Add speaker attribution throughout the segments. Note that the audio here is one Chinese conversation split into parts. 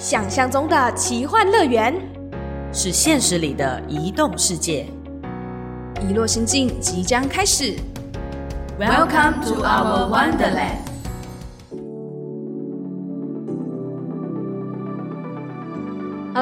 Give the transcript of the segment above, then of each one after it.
Speaker 1: 想象中的奇幻乐园，
Speaker 2: 是现实里的移动世界。
Speaker 1: 遗落心境即将开始。
Speaker 2: Welcome to our Wonderland。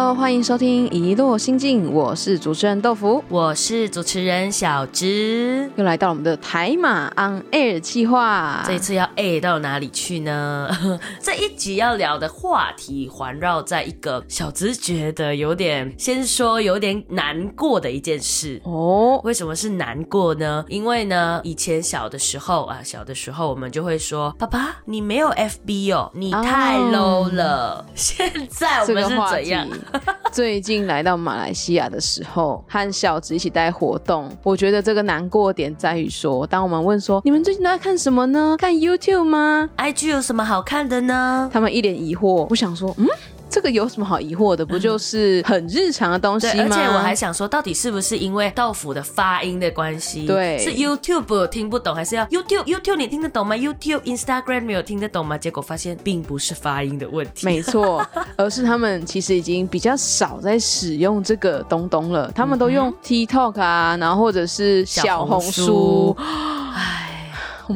Speaker 3: Hello，欢迎收听《一落心境》，我是主持人豆腐，
Speaker 2: 我是主持人小芝。
Speaker 3: 又来到了我们的台马 On Air 计划。
Speaker 2: 这一次要 A 到哪里去呢？这一集要聊的话题环绕在一个小芝觉得有点，先说有点难过的一件事。
Speaker 3: 哦，
Speaker 2: 为什么是难过呢？因为呢，以前小的时候啊，小的时候我们就会说：“爸爸，你没有 FB 哦，你太
Speaker 3: 哦
Speaker 2: low 了。现在我们是怎样？，
Speaker 3: 最近来到马来西亚的时候，和小子一起带活动，我觉得这个难过点在于说，当我们问说你们最近都在看什么呢？看 YouTube 吗
Speaker 2: ？IG 有什么好看的呢？
Speaker 3: 他们一脸疑惑。我想说，嗯，这个有什么好疑惑的？不就是很日常的东西，吗？
Speaker 2: 而且我还想说，到底是不是因为豆腐的发音的关系？
Speaker 3: 对
Speaker 2: 是 YouTube 听不懂，还是要 YouTube YouTube 你听得懂吗？YouTube Instagram 没有听得懂吗？结果发现并不是发音的问题。
Speaker 3: 没错，而是他们其实已经比较少在使用这个东东了，他们都用 TikTok 啊，然后或者是小红书。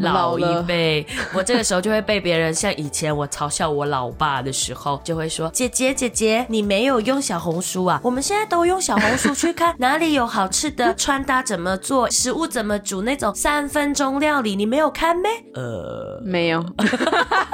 Speaker 2: 老一，辈，我这个时候就会被别人像以前我嘲笑我老爸的时候，就会说：“姐姐姐姐，你没有用小红书啊？我们现在都用小红书去看哪里有好吃的穿搭怎么做，食物怎么煮那种三分钟料理，你没有看咩？”呃。
Speaker 3: 没有，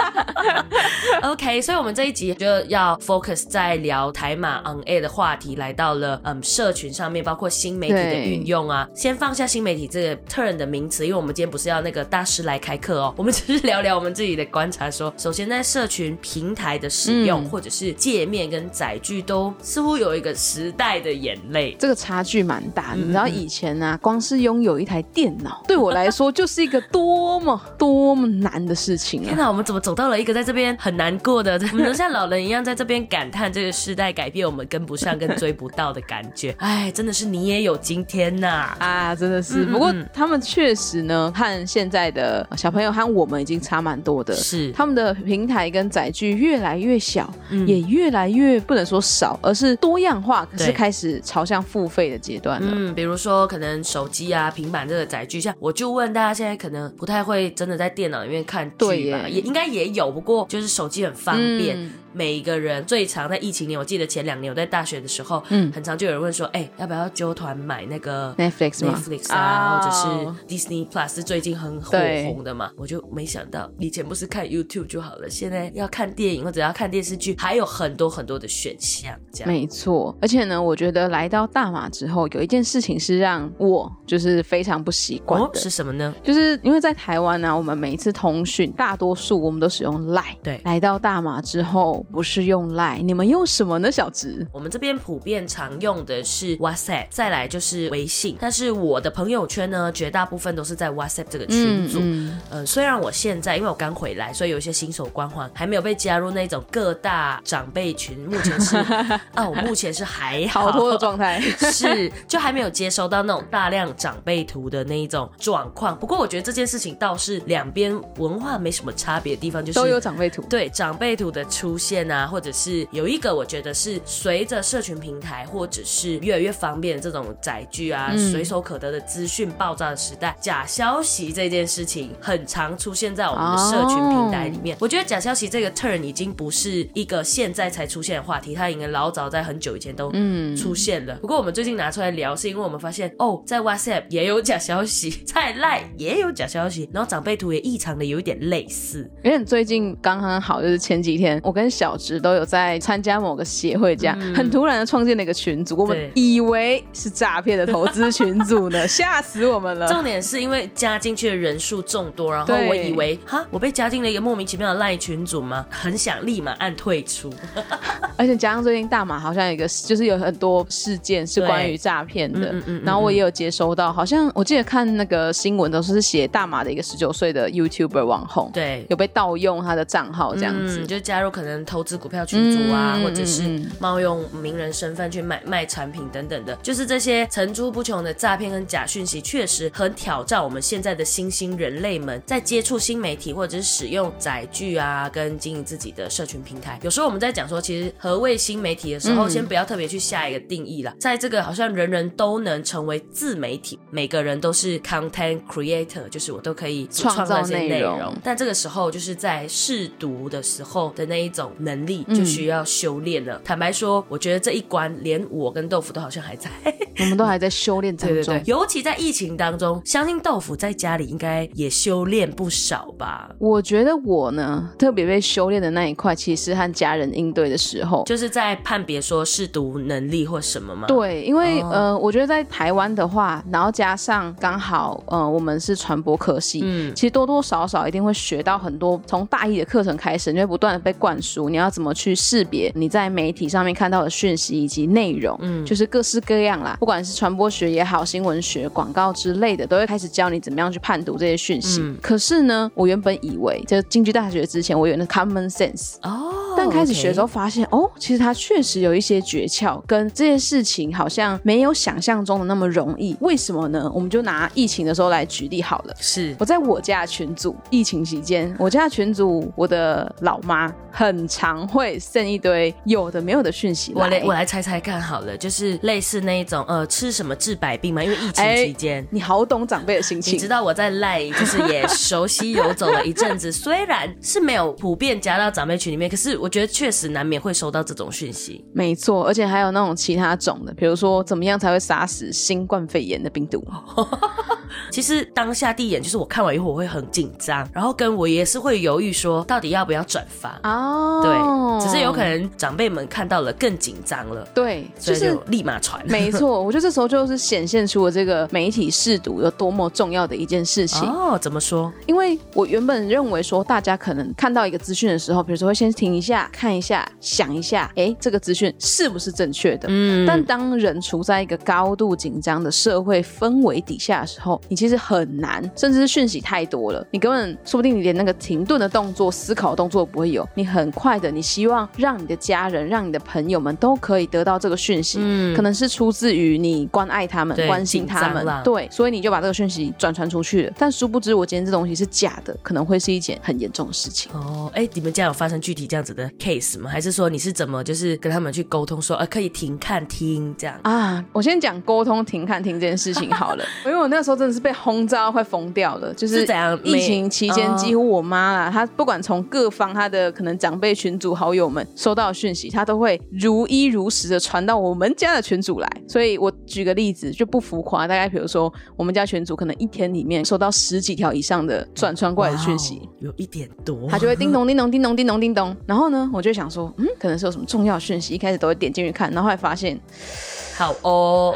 Speaker 2: OK，所以我们这一集就要 focus 在聊台马 on air 的话题，来到了嗯社群上面，包括新媒体的运用啊。先放下新媒体这个 turn 的名词，因为我们今天不是要那个大师来开课哦，我们只是聊聊我们自己的观察说首先在社群平台的使用，
Speaker 3: 嗯
Speaker 2: 或者是界面跟载具，都似乎有一个时代的眼泪。
Speaker 3: 这个差距蛮大。
Speaker 2: 嗯
Speaker 3: 你知道以前啊，光是拥有一台电脑，对我来说就是一个多么 多么难的事情啊！
Speaker 2: 天哪，我们怎么走到了一个在这边很难过的，我们能像老人一样在这边感叹这个时代改变我们跟不上、跟追不到的感觉。哎，真的是你也有今天呐、
Speaker 3: 啊，真的是。不过
Speaker 2: 嗯
Speaker 3: 他们确实呢，和现在的小朋友和我们已经差蛮多的。
Speaker 2: 是
Speaker 3: 他们的平台跟载具越来越小，
Speaker 2: 嗯
Speaker 3: 也越来越不能说少，而是多样化，可是开始朝向付费的阶段了。
Speaker 2: 嗯，比如说可能手机啊、平板这个载具，像我就问大家，现在可能不太会真的在电脑里面看剧吧？也应该也有，不过就是手机很方便。
Speaker 3: 嗯
Speaker 2: 每一个人最常在疫情年，我记得前两年我在大学的时候，
Speaker 3: 嗯
Speaker 2: 很常就有人问说，哎、要不要揪团买那个
Speaker 3: Netflix 吗
Speaker 2: Netflix 啊，或者
Speaker 3: 哦
Speaker 2: 是 Disney Plus 是最近很火
Speaker 3: 对
Speaker 2: 红的嘛？我就没想到，以前不是看 YouTube 就好了，现在要看电影或者要看电视剧，还有很多很多的选项，这样。
Speaker 3: 没错，而且呢，我觉得来到大马之后，有一件事情是让我就是非常不习惯
Speaker 2: 哦，
Speaker 3: 的，
Speaker 2: 是什么呢？
Speaker 3: 就是因为在台湾呢、我们每一次通讯，大多数我们都使用 Line。
Speaker 2: 对
Speaker 3: 来到大马之后，不是用 Line，你们用什么呢？小植？
Speaker 2: 我们这边普遍常用的是 WhatsApp，再来就是微信。但是我的朋友圈呢，绝大部分都是在 WhatsApp 这个群组。
Speaker 3: 嗯
Speaker 2: 呃，虽然我现在因为我刚回来，所以有一些新手光环还没有被加入那种各大长辈群，目前是啊，我目前是还好
Speaker 3: 逃脱的状态。
Speaker 2: 是，就还没有接收到那种大量长辈图的那一种状况。不过我觉得这件事情倒是两边文化没什么差别的地方，就是
Speaker 3: 都有长辈图。
Speaker 2: 对长辈图的出现啊，或者是有一个我觉得是随着社群平台或者是越来越方便这种载具啊，
Speaker 3: 嗯
Speaker 2: 随手可得的资讯爆炸的时代，假消息这件事情很常出现在我们的社群平台里面。我觉得假消息这个 turn 已经不是一个现在才出现的话题，它已经老早在很久以前都
Speaker 3: 嗯
Speaker 2: 出现了。不过我们最近拿出来聊，是因为我们发现哦，在 WhatsApp 也有假消息，在 Line 也有假消息，然后长辈图也异常的有一点类似。
Speaker 3: 因为最近刚刚好，就是前几天我跟小植都有在参加某个协会，这样、很突然的创建了一个群组，我们以为是诈骗的投资群组呢，吓死我们了。
Speaker 2: 重点是因为加进去的人数众多，然后我以为哈，我被加进了一个莫名其妙的赖群组吗？很想立马按退出。
Speaker 3: 而且加上最近大马好像有一个，就是有很多事件是关于诈骗的，
Speaker 2: 嗯嗯
Speaker 3: 然后我也有接收到，好像我记得看那个新闻都是写大马的一个十九岁的 YouTuber 网红，
Speaker 2: 对，
Speaker 3: 有被盗用他的账号这样子。
Speaker 2: 嗯，就加入可能投资股票群组啊，
Speaker 3: 嗯
Speaker 2: 或者是冒用名人身份去买卖产品等等的，就是这些层出不穷的诈骗跟假讯息，确实很挑战我们现在的新兴人类们在接触新媒体或者是使用载具啊，跟经营自己的社群平台。有时候我们在讲说，其实何谓新媒体的时候，
Speaker 3: 嗯
Speaker 2: 先不要特别去下一个定义了，在这个好像人人都能成为自媒体，每个人都是 content creator，就是我都可以
Speaker 3: 创造
Speaker 2: 一些
Speaker 3: 内容。
Speaker 2: 但这个时候就是在试读的时候的那一种能力，
Speaker 3: 嗯
Speaker 2: 就需要修炼了。坦白说，我觉得这一关连我跟豆腐都好像还在。
Speaker 3: 我们都还在修炼当中。
Speaker 2: 对对对，尤其在疫情当中，相信豆腐在家里应该也修炼不少吧。
Speaker 3: 我觉得我呢，特别被修炼的那一块，其实是和家人应对的时候。
Speaker 2: 就是在判别说试读能力或什么吗？，
Speaker 3: 对，因为、
Speaker 2: 哦
Speaker 3: 呃，我觉得在台湾的话，然后加上刚好呃，我们是传播科系，
Speaker 2: 嗯，
Speaker 3: 其实多多少少一定会学到很多，从大一的课程开始，你会不断的被灌输，你要怎么去识别你在媒体上面看到的讯息以及内容，
Speaker 2: 嗯
Speaker 3: 就是各式各样啦，不管是传播学也好，新闻学、广告之类的，都会开始教你怎么样去判读这些讯息。
Speaker 2: 嗯
Speaker 3: 可是呢，我原本以为，就进去大学之前，我有那 common sense，
Speaker 2: 哦，
Speaker 3: 但开始学的时候发现，哦，其实它确实有一些诀窍，跟这些事情好像没有想象中的那么容易。为什么呢？我们就拿疫情的时候来举例好了。
Speaker 2: 是
Speaker 3: 我在我家的群组，疫情期间，我家的群组，我的老妈很常会 send 一堆有的没有的讯息
Speaker 2: 我来
Speaker 3: 来。
Speaker 2: 我来猜猜看好了，就是类似那一种呃吃什么治百病嘛，因为疫情
Speaker 3: 哎
Speaker 2: 期间。
Speaker 3: 你好懂长辈的心情你
Speaker 2: 知，道我在赖就是也熟悉游走了一阵子，虽然是没有普遍加到长辈群里面，可是我觉得确实难免会收到这种讯息。
Speaker 3: 没错，而且还有那种其他种的，比如说怎么样才会杀死新冠肺炎的病毒。
Speaker 2: 其实当下第一眼就是我看完以后我会很紧张，然后跟我也是会犹豫说到底要不要转发。
Speaker 3: 哦
Speaker 2: 对，只是有可能长辈们看到了更紧张了，
Speaker 3: 对，就是
Speaker 2: 所以就立马传。
Speaker 3: 没错，我觉得这时候就是显现出了这个媒体试读有多么重要的一件事情。
Speaker 2: 哦，怎么说？
Speaker 3: 因为我原本认为说，大家可能看到一个资讯的时候，比如说会先停一下、看一下、想一下，诶，这个资讯是不是正确的？
Speaker 2: 嗯，
Speaker 3: 但当人处在一个高度紧张的社会氛围底下的时候，你其实很难，甚至是讯息太多了，你根本说不定你连那个停顿的动作、思考的动作都不会有。你很快的，你希望让你的家人、让你的朋友们都可以得到这个讯息，
Speaker 2: 嗯
Speaker 3: 可能是出自于你关爱他们、关心他们对，所以你就把这个讯息转传出去了。但殊不知，我今天这东西是假的，可能会是一件很严重的事情。
Speaker 2: 哦，哎，你们家有发生具体这样子的 case 吗？还是说你是怎么就是跟他们去沟通说，呃，可以停看听这样？
Speaker 3: 啊，我先讲沟通停看听这件事情好了，因为我那时候真的是被轰炸到快疯掉了，就是
Speaker 2: 是怎样
Speaker 3: 疫情期间，几乎我妈啦，她不管从各方她的可能长辈群组好友们收到讯息，她都会如一如实的传到我们家的群组来。所以我举个例子，就不浮夸，大概比如说我们家群组可能一天里面收到十几条以上的转传过来的讯息。
Speaker 2: 有一点多，
Speaker 3: 她就会叮咚叮咚叮咚叮咚叮咚，然后呢，我就想说，嗯，可能是有什么重要讯息，一开始都会点进去看，然后后来发现，
Speaker 2: 好哦，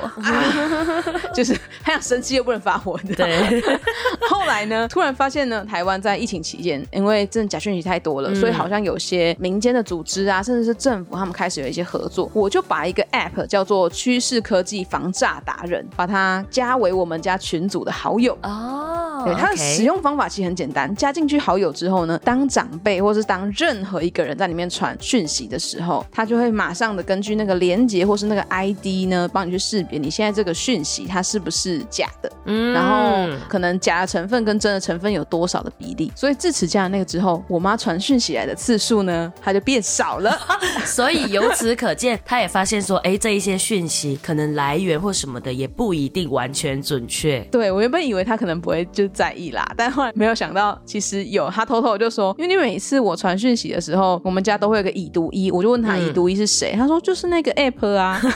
Speaker 3: 就是他想生气又不能发火，你知道吗？
Speaker 2: 对，
Speaker 3: 后来呢，突然发现呢，台湾在疫情期间，因为真的假讯息太多了，
Speaker 2: 嗯
Speaker 3: 所以好像有些民间的组织啊，甚至是政府，他们开始有一些合作。我就把一个 App 叫做趋势科技防诈达人，把它加为我们家群组的好友。
Speaker 2: 哦，
Speaker 3: 对它的使用方法其实很简单，加进去好友之后呢，当长辈或是当任何一个人在里面传讯息的时候，他就会马上的根据那个连接或是那个 ID 呢，帮你去识别你现在这个讯息它是不是假的。
Speaker 2: 嗯
Speaker 3: 然后可能假的成分跟真的成分有多少的比例。所以自此加了那个之后，我妈传讯息来的次数呢，它就变少了。
Speaker 2: 所以由此可见，她也发现说，哎，这一些讯息可能来源或什么的也不一定完全准确。
Speaker 3: 对我原本以为她可能不会就在意啦，但后来没有想到，其实有。他偷偷就说，因为你每次我传讯息的时候，我们家都会有个已读一，我就问她
Speaker 2: 嗯
Speaker 3: 已读一是谁，他说就是那个 app 啊。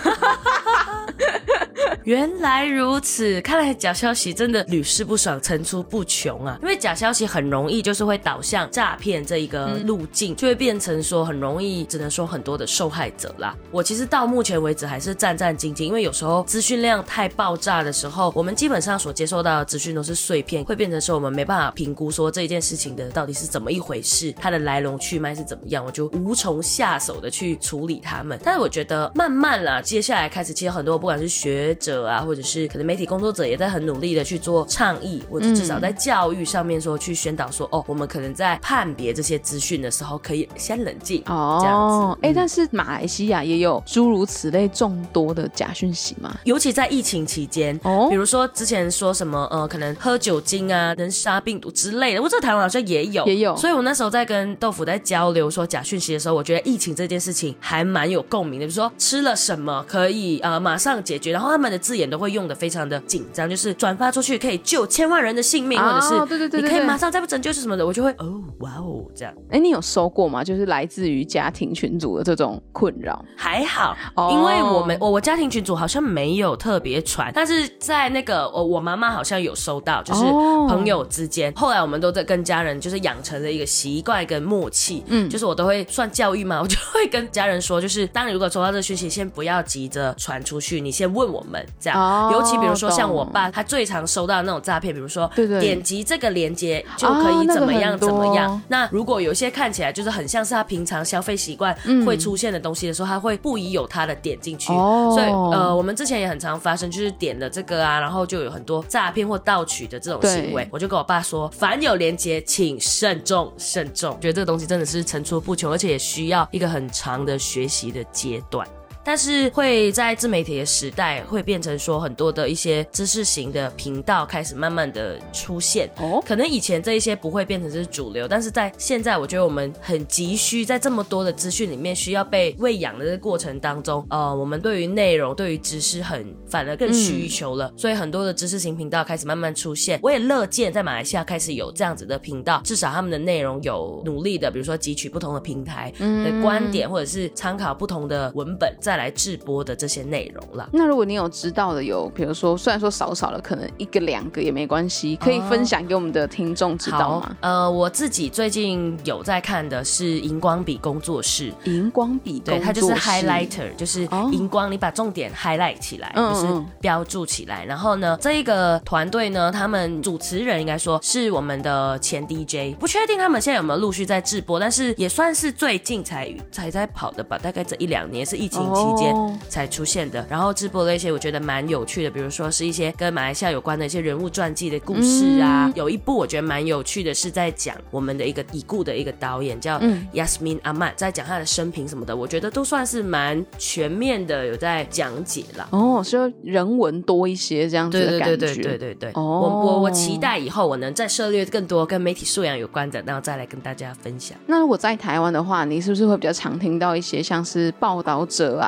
Speaker 2: 原来如此，看来假消息真的屡试不爽，层出不穷啊！因为假消息很容易就是会导向诈骗这一个路径，就会变成说很容易，只能说很多的受害者啦。我其实到目前为止还是战战兢兢，因为有时候资讯量太爆炸的时候，我们基本上所接受到的资讯都是碎片，会变成说我们没办法评估说这一件事情的到底是怎么一回事，它的来龙去脉是怎么样，我就无从下手的去处理他们。但是我觉得慢慢啦，接下来开始，其实很多不管是学者者啊，或者是可能媒体工作者也在很努力的去做倡议，或者至少在教育上面说去宣导说，哦，我们可能在判别这些资讯的时候可以先冷静。这样
Speaker 3: 哦
Speaker 2: 子，
Speaker 3: 哎、
Speaker 2: 嗯。
Speaker 3: 但是马来西亚也有诸如此类众多的假讯息嘛？
Speaker 2: 尤其在疫情期间，
Speaker 3: 哦？
Speaker 2: 比如说之前说什么呃，可能喝酒精啊能杀病毒之类的，我这台湾好像也有，
Speaker 3: 也有。
Speaker 2: 所以我那时候在跟豆腐在交流说假讯息的时候，我觉得疫情这件事情还蛮有共鸣的，比如说吃了什么可以呃马上解决，然后他们的字眼都会用的非常的紧张，就是转发出去可以救千万人的性命，
Speaker 3: 哦
Speaker 2: 或者是
Speaker 3: 对对对
Speaker 2: 你可以马上再不拯救是什么的，我就会哦哇哦这样。
Speaker 3: 哎、你有收过吗？就是来自于家庭群组的这种困扰？
Speaker 2: 还好，
Speaker 3: 哦
Speaker 2: 因为我们我我家庭群组好像没有特别传，但是在那个我我妈妈好像有收到，就是
Speaker 3: 哦
Speaker 2: 朋友之间。后来我们都在跟家人就是养成了一个习惯跟默契，
Speaker 3: 嗯
Speaker 2: 嗯，就是我都会算教育嘛，我就会跟家人说，就是当你如果收到这个讯息，先不要急着传出去，你先问我们这样。
Speaker 3: 哦
Speaker 2: 尤其比如说像我爸，他最常收到的那种诈骗，比如说
Speaker 3: 对对
Speaker 2: 点击这个链接就可以怎么样怎么样。那如果有些看起来就是很像是他平常消费习惯会出现的东西的时候，他会不疑有他的点进去。
Speaker 3: 哦
Speaker 2: 所以呃，我们之前也很常发生，就是点了这个啊，然后就有很多诈骗或盗取的这种行为。我就跟我爸说，凡有连接，请慎重慎重。觉得这个东西真的是层出不穷，而且也需要一个很长的学习的阶段。但是会在自媒体的时代，会变成说很多的一些知识型的频道开始慢慢的出现。
Speaker 3: 哦，
Speaker 2: 可能以前这一些不会变成是主流，但是在现在，我觉得我们很急需在这么多的资讯里面需要被喂养的这个过程当中，呃，我们对于内容、对于知识很反而更需求了，所以很多的知识型频道开始慢慢出现。我也乐见在马来西亚开始有这样子的频道，至少他们的内容有努力的，比如说汲取不同的平台的观点，或者是参考不同的文本再来制播的这些内容了。
Speaker 3: 那如果你有知道的有，比如说虽然说少少了，可能一个两个也没关系，可以分享给我们的听众知道
Speaker 2: 好
Speaker 3: 吗？，
Speaker 2: 呃，我自己最近有在看的是荧光笔工作室，
Speaker 3: 荧光笔
Speaker 2: 对，它就是 highlighter，就是
Speaker 3: 哦
Speaker 2: 荧光，你把重点 highlight 起来，
Speaker 3: 嗯
Speaker 2: 就是
Speaker 3: 嗯
Speaker 2: 标注起来。然后呢，这一个团队呢，他们主持人应该说是我们的前 DJ，不确定他们现在有没有陆续在直播，但是也算是最近才才在跑的吧，大概这一两年是疫情期间
Speaker 3: 哦
Speaker 2: 才出现的。然后直播了一些我觉得蛮有趣的，比如说是一些跟马来西亚有关的一些人物传记的故事啊。
Speaker 3: 嗯
Speaker 2: 有一部我觉得蛮有趣的，是在讲我们的一个已故的一个导演叫
Speaker 3: 嗯
Speaker 2: Yasmin Ahmad，在讲他的生平什么的，我觉得都算是蛮全面的，有在讲解啦。
Speaker 3: 哦，所以人文多一些这样子
Speaker 2: 对对
Speaker 3: 的感觉。
Speaker 2: 对对对对对，
Speaker 3: 哦
Speaker 2: 我我我期待以后我能再涉猎更多跟媒体素养有关的，然后再来跟大家分享。
Speaker 3: 那如果在台湾的话，你是不是会比较常听到一些像是报道者啊，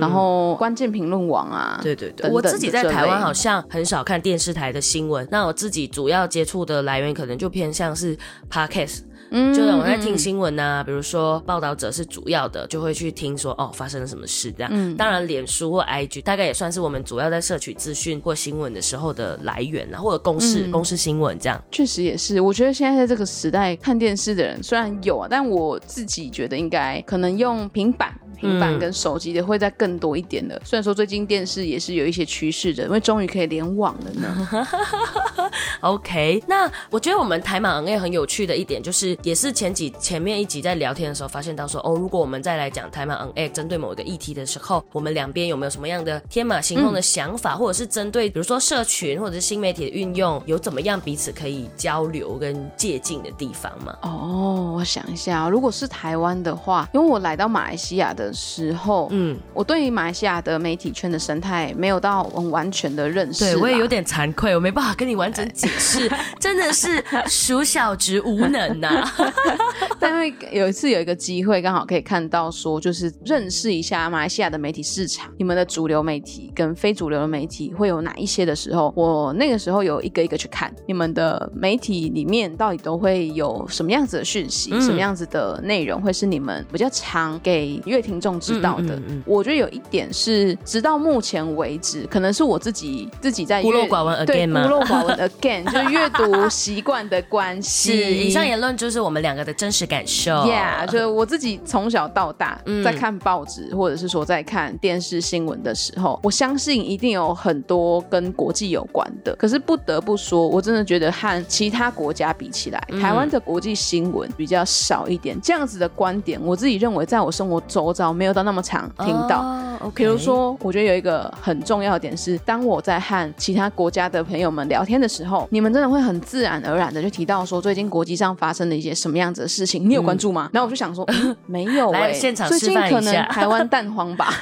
Speaker 3: 然后关键评论网啊？
Speaker 2: 嗯对对对，
Speaker 3: 等等
Speaker 2: 我自己在台湾好
Speaker 3: 像
Speaker 2: 像很少看电视台的新闻，那我自己主要接触的来源可能就偏向是 podcast，
Speaker 3: 嗯
Speaker 2: 就是我在听新闻呐、比如说报道者是主要的，就会去听说哦发生了什么事这样。
Speaker 3: 嗯
Speaker 2: 当然，脸书或 IG 大概也算是我们主要在摄取资讯或新闻的时候的来源啊，或者公视、
Speaker 3: 嗯
Speaker 2: 公视新闻这样。
Speaker 3: 确实也是，我觉得现在在这个时代看电视的人虽然有啊，但我自己觉得应该可能用平板。平板
Speaker 2: 嗯
Speaker 3: 跟手机的会再更多一点的，虽然说最近电视也是有一些趋势的，因为终于可以联网了呢。
Speaker 2: OK，那我觉得我们台马 N A 很有趣的一点，就是也是前几前面一集在聊天的时候发现到说，哦，如果我们再来讲台马 N A 针对某一个议题的时候，我们两边有没有什么样的天马行空的想法，或者是针对比如说社群或者是新媒体的运用，有怎么样彼此可以交流跟借鉴的地方吗？
Speaker 3: 哦，我想一下，如果是台湾的话，因为我来到马来西亚的时候，
Speaker 2: 嗯，
Speaker 3: 我对于马来西亚的媒体圈的生态没有到很完全的认识。
Speaker 2: 对我也有点惭愧，我没办法跟你完整解释，真的是属小职无能呐、
Speaker 3: 但因为有一次有一个机会，刚好可以看到说，就是认识一下马来西亚的媒体市场，你们的主流媒体跟非主流的媒体会有哪一些的时候，我那个时候有一个一个去看你们的媒体里面到底都会有什么样子的讯息，
Speaker 2: 嗯
Speaker 3: 什么样子的内容会是你们比较常给乐听众知道的。
Speaker 2: 嗯嗯嗯嗯
Speaker 3: 我觉得有一点是，直到目前为止，可能是我自己自己在
Speaker 2: 孤陋寡闻
Speaker 3: 对
Speaker 2: again 吗
Speaker 3: 孤陋寡闻 again，就是阅读习惯的关系。
Speaker 2: 是，以上言论就是我们两个的真实感受。
Speaker 3: Yeah，就是我自己从小到大
Speaker 2: 嗯
Speaker 3: 在看报纸，或者是说在看电视新闻的时候，我相信一定有很多跟国际有关的。可是不得不说，我真的觉得和其他国家比起来，
Speaker 2: 嗯
Speaker 3: 台湾的国际新闻比较少一点。这样子的观点，我自己认为在我生活周遭没有到那么常听到。比如说，我觉得有一个很重要的点是，当我在和其他国家的朋友们聊天的时候，你们真的会很自然而然的就提到说，最近国际上发生了一些什么样子的事情，你有关注吗？然后我就想说，嗯、没有哎、
Speaker 2: 来现场
Speaker 3: 最近
Speaker 2: 示范一
Speaker 3: 可能
Speaker 2: 下
Speaker 3: 台湾蛋荒吧。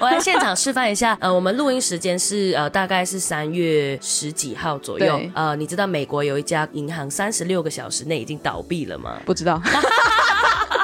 Speaker 2: 我来现场示范一下，呃，我们录音时间是呃大概是三月十几号左右，呃，你知道美国有一家银行三十六个小时内已经倒闭了吗？
Speaker 3: 不知道。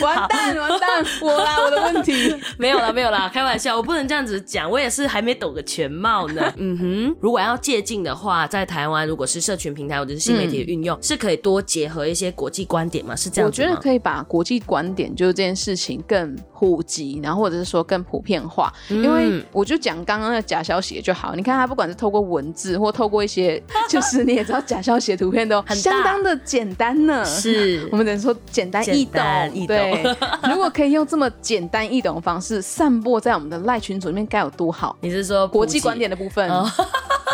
Speaker 3: 完蛋，完蛋，我啦，我的问题。
Speaker 2: 没有啦，没有啦，开玩笑，我不能这样子讲，我也是还没懂个全貌呢。嗯哼，如果要借鉴的话，在台湾如果是社群平台或者是新媒体的运用，是可以多结合一些国际观点吗？是这样？
Speaker 3: 我觉得可以把国际观点就是这件事情更普及，然后或者是说更普遍化。
Speaker 2: 嗯
Speaker 3: 因为我就讲刚刚的假消息就好，你看他不管是透过文字或透过一些，就是你也知道假消息的图片都
Speaker 2: 很
Speaker 3: 相当的简单呢。
Speaker 2: 是
Speaker 3: 我们只能说简单易懂。
Speaker 2: 易懂
Speaker 3: 对，如果可以用这么简单易懂的方式散播在我们的赖群组里面，该有多好？
Speaker 2: 你是说
Speaker 3: 国际观点的部分，
Speaker 2: 哦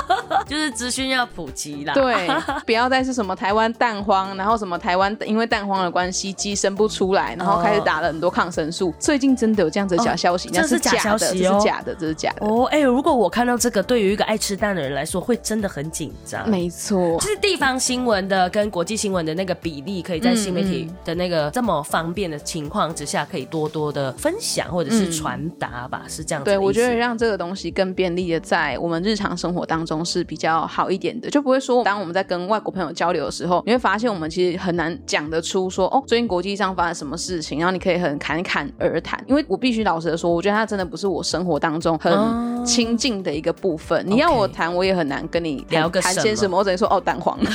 Speaker 2: 就是资讯要普及啦。
Speaker 3: 对，不要再是什么台湾蛋荒，然后什么台湾因为蛋荒的关系鸡生不出来，然后开始打了很多抗生素。最近真的有这样子的假消息，
Speaker 2: 这是假消息哦
Speaker 3: 是假的，这是假的。
Speaker 2: 哦，哎、如果我看到这个，对于一个爱吃蛋的人来说，会真的很紧张。
Speaker 3: 没错
Speaker 2: 就，是地方新闻的跟国际新闻的那个比例，可以在新媒体的那个这么方便的情况之下，可以多多的分享或者是传达吧，是这样子
Speaker 3: 对。我觉得让这个东西更便利的在我们日常生活当中是比较好一点的，就不会说当我们在跟外国朋友交流的时候，你会发现我们其实很难讲得出说哦，最近国际上发生什么事情，然后你可以很侃侃而谈。因为我必须老实的说，我觉得它真的不是我生活当中
Speaker 2: 哦
Speaker 3: 很亲近的一个部分。你要我谈，我也很难跟你谈
Speaker 2: 聊个
Speaker 3: 谈些什么，我只能说哦，蛋黄。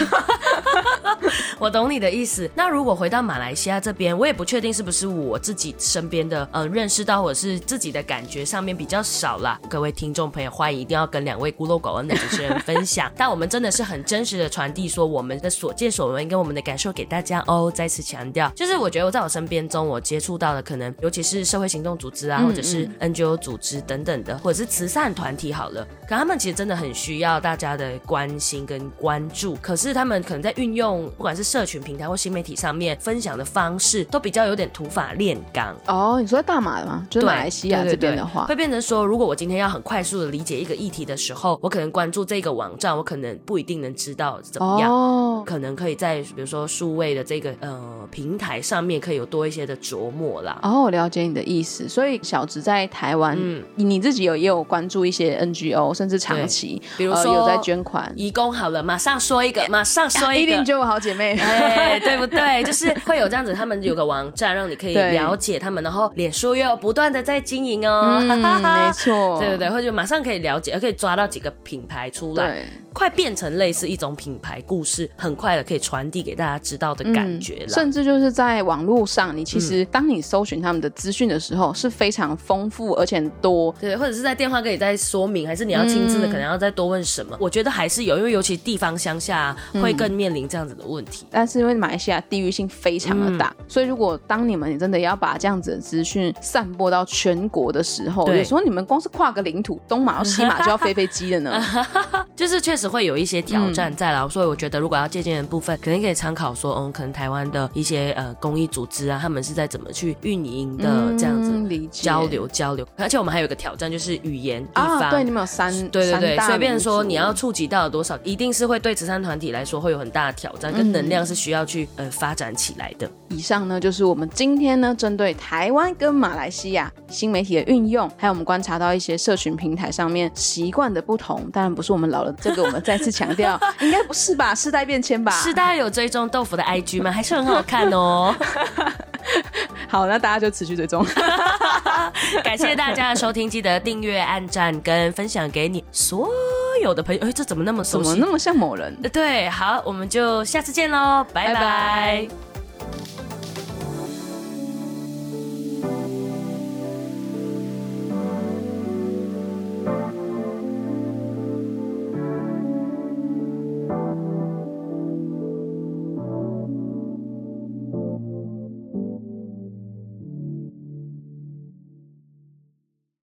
Speaker 2: 我懂你的意思。那如果回到马来西亚这边，我也不确定是不是我自己身边的呃认识到，或者是自己的感觉上面比较少啦。各位听众朋友，欢迎一定要跟两位孤陋寡闻的主持人分享。但我们真的是很真实的传递说我们的所见所闻跟我们的感受给大家哦。再次强调，就是我觉得我在我身边中，我接触到的可能尤其是社会行动组织啊，
Speaker 3: 嗯
Speaker 2: 或者是 NGO 组织等等的，或者是慈善团体好了，可他们其实真的很需要大家的关心跟关注。可是他们可能在运用不管是社群平台或新媒体上面分享的方式，都比较有点土法炼钢。
Speaker 3: 哦，你说在大马的吗？就是
Speaker 2: 对
Speaker 3: 马来西亚这边的话，
Speaker 2: 会变成说，如果我今天要很快速的理解一个议题的时候，我可能关注这个网站，我可能不一定能知道怎么样。
Speaker 3: 哦，
Speaker 2: 可能可以在比如说数位的这个呃平台上面，可以有多一些的琢磨啦。
Speaker 3: 哦，我了解你的意思。所以小植在台湾，
Speaker 2: 嗯
Speaker 3: 你自己有也有关注一些 NGO，甚至长期，
Speaker 2: 比如说
Speaker 3: 呃有在捐款。
Speaker 2: 义工好了，马上说一个，马上说一个
Speaker 3: 一零。九五好姐妹，
Speaker 2: 哎，对不对？就是会有这样子，他们有个网站让你可以了解他们，然后脸书又不断的在经营哦，
Speaker 3: 嗯，没错，
Speaker 2: 对对对，或者马上可以了解，可以抓到几个品牌出来，
Speaker 3: 对，
Speaker 2: 快变成类似一种品牌故事，很快的可以传递给大家知道的感觉了。
Speaker 3: 嗯甚至就是在网络上，你其实当你搜寻他们的资讯的时候，是非常丰富而且多。
Speaker 2: 对，或者是在电话跟你在说明，还是你要亲自的，可能要再多问什么？我觉得还是有，因为尤其地方乡下、啊会更面临这样子的问题。
Speaker 3: 但是因为马来西亚地域性非常的大，
Speaker 2: 嗯
Speaker 3: 所以如果当你们真的要把这样子的资讯散播到全国的时候，
Speaker 2: 对
Speaker 3: 有时候你们光是跨个领土，东马到西马就要飞飞机了呢。
Speaker 2: 就是确实会有一些挑战在啦，所以我觉得如果要借鉴的部分，肯定可以参考说，嗯，可能台湾的一些呃公益组织啊，他们是在怎么去运营的这样子。交流交流，而且我们还有一个挑战，就是语言地方。
Speaker 3: 啊，对，你们有三
Speaker 2: 对对对，
Speaker 3: 三大
Speaker 2: 所以变成说你要触及到有多少，一定是会对慈善团体来说会有很大的挑战，跟能量是需要去呃发展起来的。
Speaker 3: 以上呢，就是我们今天呢，针对台湾跟马来西亚新媒体的运用，还有我们观察到一些社群平台上面习惯的不同。当然不是我们老了，这个我们再次强调，应该不是吧？世代变迁吧？
Speaker 2: 是大家有追踪豆腐的 IG 吗？还是很好看哦。
Speaker 3: 好，那大家就持续追踪。
Speaker 2: 感谢大家的收听，记得订阅、按赞跟分享给你所有的朋友。哎，这怎么那么熟悉？
Speaker 3: 怎么那么像某人？
Speaker 2: 对，好，我们就下次见喽，拜
Speaker 3: 拜
Speaker 2: 拜
Speaker 3: 拜